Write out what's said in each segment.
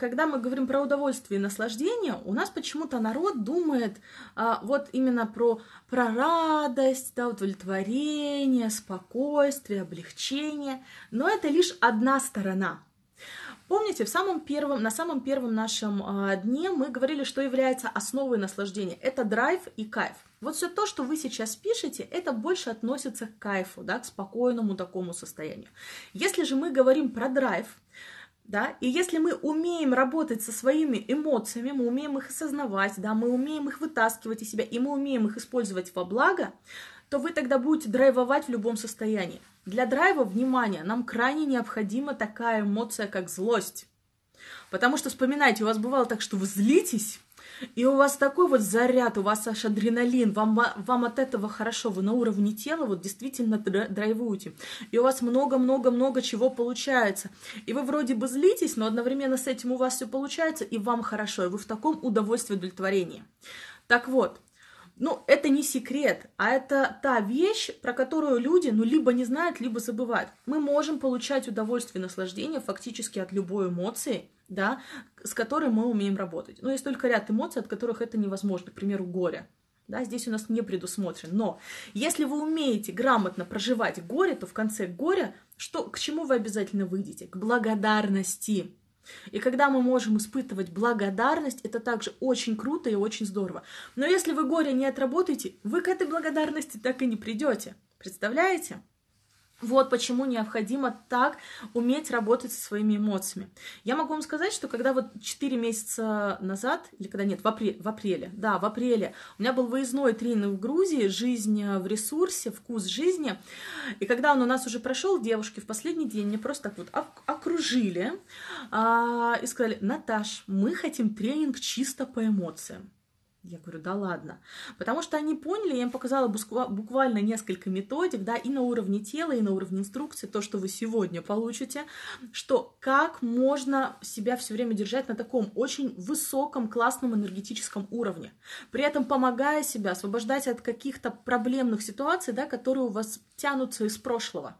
когда мы говорим про удовольствие и наслаждение, у нас почему-то народ думает а, вот именно про, про радость, да, удовлетворение, спокойствие, облегчение. Но это лишь одна сторона. Помните, в самом первом, на самом первом нашем а, дне мы говорили, что является основой наслаждения. Это драйв и кайф. Вот все то, что вы сейчас пишете, это больше относится к кайфу, да, к спокойному такому состоянию. Если же мы говорим про драйв, да, и если мы умеем работать со своими эмоциями, мы умеем их осознавать, да, мы умеем их вытаскивать из себя, и мы умеем их использовать во благо, то вы тогда будете драйвовать в любом состоянии. Для драйва, внимания нам крайне необходима такая эмоция, как злость. Потому что, вспоминайте, у вас бывало так, что вы злитесь, и у вас такой вот заряд, у вас аж адреналин, вам, вам от этого хорошо, вы на уровне тела вот действительно драйвуете. И у вас много-много-много чего получается. И вы вроде бы злитесь, но одновременно с этим у вас все получается, и вам хорошо, и вы в таком удовольствии, удовлетворении. Так вот, ну, это не секрет, а это та вещь, про которую люди, ну, либо не знают, либо забывают. Мы можем получать удовольствие и наслаждение фактически от любой эмоции, да, с которой мы умеем работать. Но есть только ряд эмоций, от которых это невозможно, к примеру, горе. Да, здесь у нас не предусмотрено. Но если вы умеете грамотно проживать горе, то в конце горя, что, к чему вы обязательно выйдете? К благодарности. И когда мы можем испытывать благодарность, это также очень круто и очень здорово. Но если вы горе не отработаете, вы к этой благодарности так и не придете. Представляете? Вот почему необходимо так уметь работать со своими эмоциями. Я могу вам сказать, что когда вот 4 месяца назад, или когда нет, в апреле, в апреле, да, в апреле, у меня был выездной тренинг в Грузии «Жизнь в ресурсе», «Вкус жизни», и когда он у нас уже прошел, девушки в последний день мне просто так вот окружили а, и сказали, Наташ, мы хотим тренинг чисто по эмоциям. Я говорю, да ладно. Потому что они поняли, я им показала буквально несколько методик, да, и на уровне тела, и на уровне инструкции, то, что вы сегодня получите, что как можно себя все время держать на таком очень высоком, классном энергетическом уровне, при этом помогая себя освобождать от каких-то проблемных ситуаций, да, которые у вас тянутся из прошлого.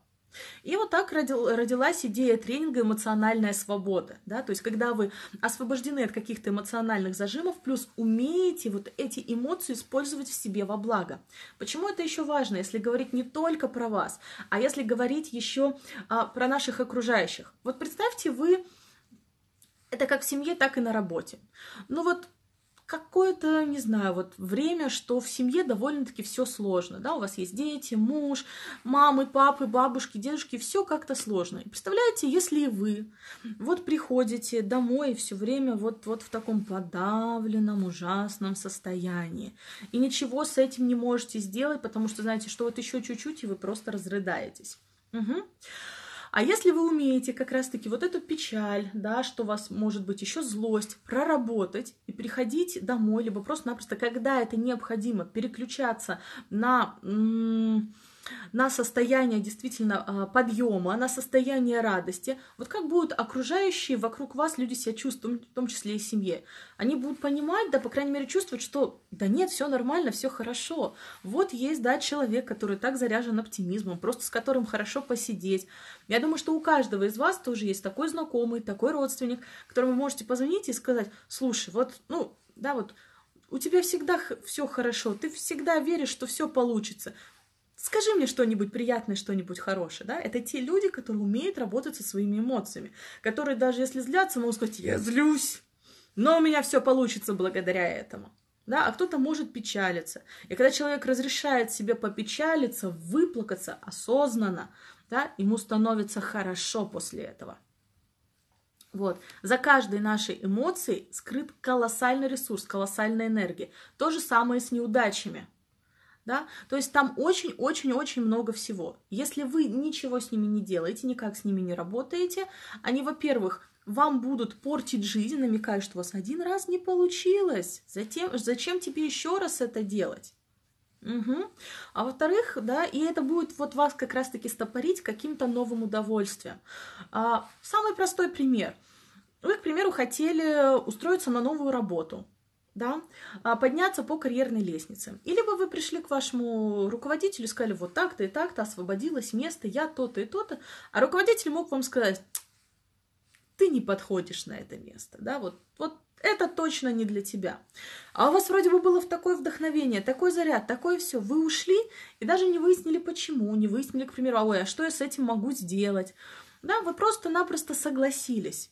И вот так родилась идея тренинга «Эмоциональная свобода». Да? То есть, когда вы освобождены от каких-то эмоциональных зажимов, плюс умеете вот эти эмоции использовать в себе во благо. Почему это еще важно, если говорить не только про вас, а если говорить еще а, про наших окружающих? Вот представьте, вы это как в семье, так и на работе. Ну вот какое-то, не знаю, вот время, что в семье довольно-таки все сложно, да, у вас есть дети, муж, мамы, папы, бабушки, дедушки, все как-то сложно. И представляете, если вы вот приходите домой все время вот, вот в таком подавленном, ужасном состоянии, и ничего с этим не можете сделать, потому что знаете, что вот еще чуть-чуть, и вы просто разрыдаетесь. Угу. А если вы умеете как раз-таки вот эту печаль, да, что у вас может быть еще злость, проработать и приходить домой, либо просто-напросто, когда это необходимо, переключаться на на состояние действительно а, подъема, на состояние радости. Вот как будут окружающие вокруг вас люди себя чувствовать, в том числе и семье. Они будут понимать, да, по крайней мере, чувствовать, что да нет, все нормально, все хорошо. Вот есть, да, человек, который так заряжен оптимизмом, просто с которым хорошо посидеть. Я думаю, что у каждого из вас тоже есть такой знакомый, такой родственник, которому вы можете позвонить и сказать, слушай, вот, ну, да, вот у тебя всегда все хорошо, ты всегда веришь, что все получится. Скажи мне что-нибудь приятное, что-нибудь хорошее, да? Это те люди, которые умеют работать со своими эмоциями, которые даже если злятся, могут сказать, я злюсь, но у меня все получится благодаря этому. Да, а кто-то может печалиться. И когда человек разрешает себе попечалиться, выплакаться осознанно, да, ему становится хорошо после этого. Вот. За каждой нашей эмоцией скрыт колоссальный ресурс, колоссальная энергия. То же самое с неудачами да, то есть там очень-очень-очень много всего. Если вы ничего с ними не делаете, никак с ними не работаете, они, во-первых, вам будут портить жизнь, намекая, что у вас один раз не получилось. Затем, зачем тебе еще раз это делать? Угу. А во-вторых, да, и это будет вот вас как раз-таки стопорить каким-то новым удовольствием. А, самый простой пример. Вы, к примеру, хотели устроиться на новую работу да, а, подняться по карьерной лестнице. Или бы вы пришли к вашему руководителю и сказали, вот так-то и так-то освободилось место, я то-то и то-то, а руководитель мог вам сказать, ты не подходишь на это место, да, вот, вот это точно не для тебя. А у вас вроде бы было в такое вдохновение, такой заряд, такое все. Вы ушли и даже не выяснили почему, не выяснили, к примеру, ой, а что я с этим могу сделать. Да, вы просто-напросто согласились.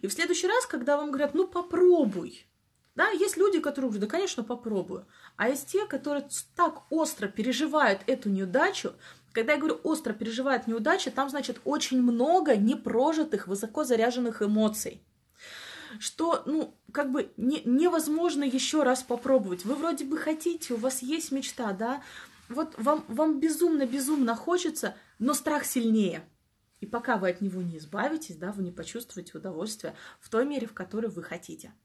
И в следующий раз, когда вам говорят, ну попробуй, да, есть люди, которые говорят, да, конечно, попробую. А есть те, которые так остро переживают эту неудачу, когда я говорю остро переживают неудачи, там, значит, очень много непрожитых, высоко заряженных эмоций что, ну, как бы не, невозможно еще раз попробовать. Вы вроде бы хотите, у вас есть мечта, да, вот вам, вам безумно-безумно хочется, но страх сильнее. И пока вы от него не избавитесь, да, вы не почувствуете удовольствие в той мере, в которой вы хотите.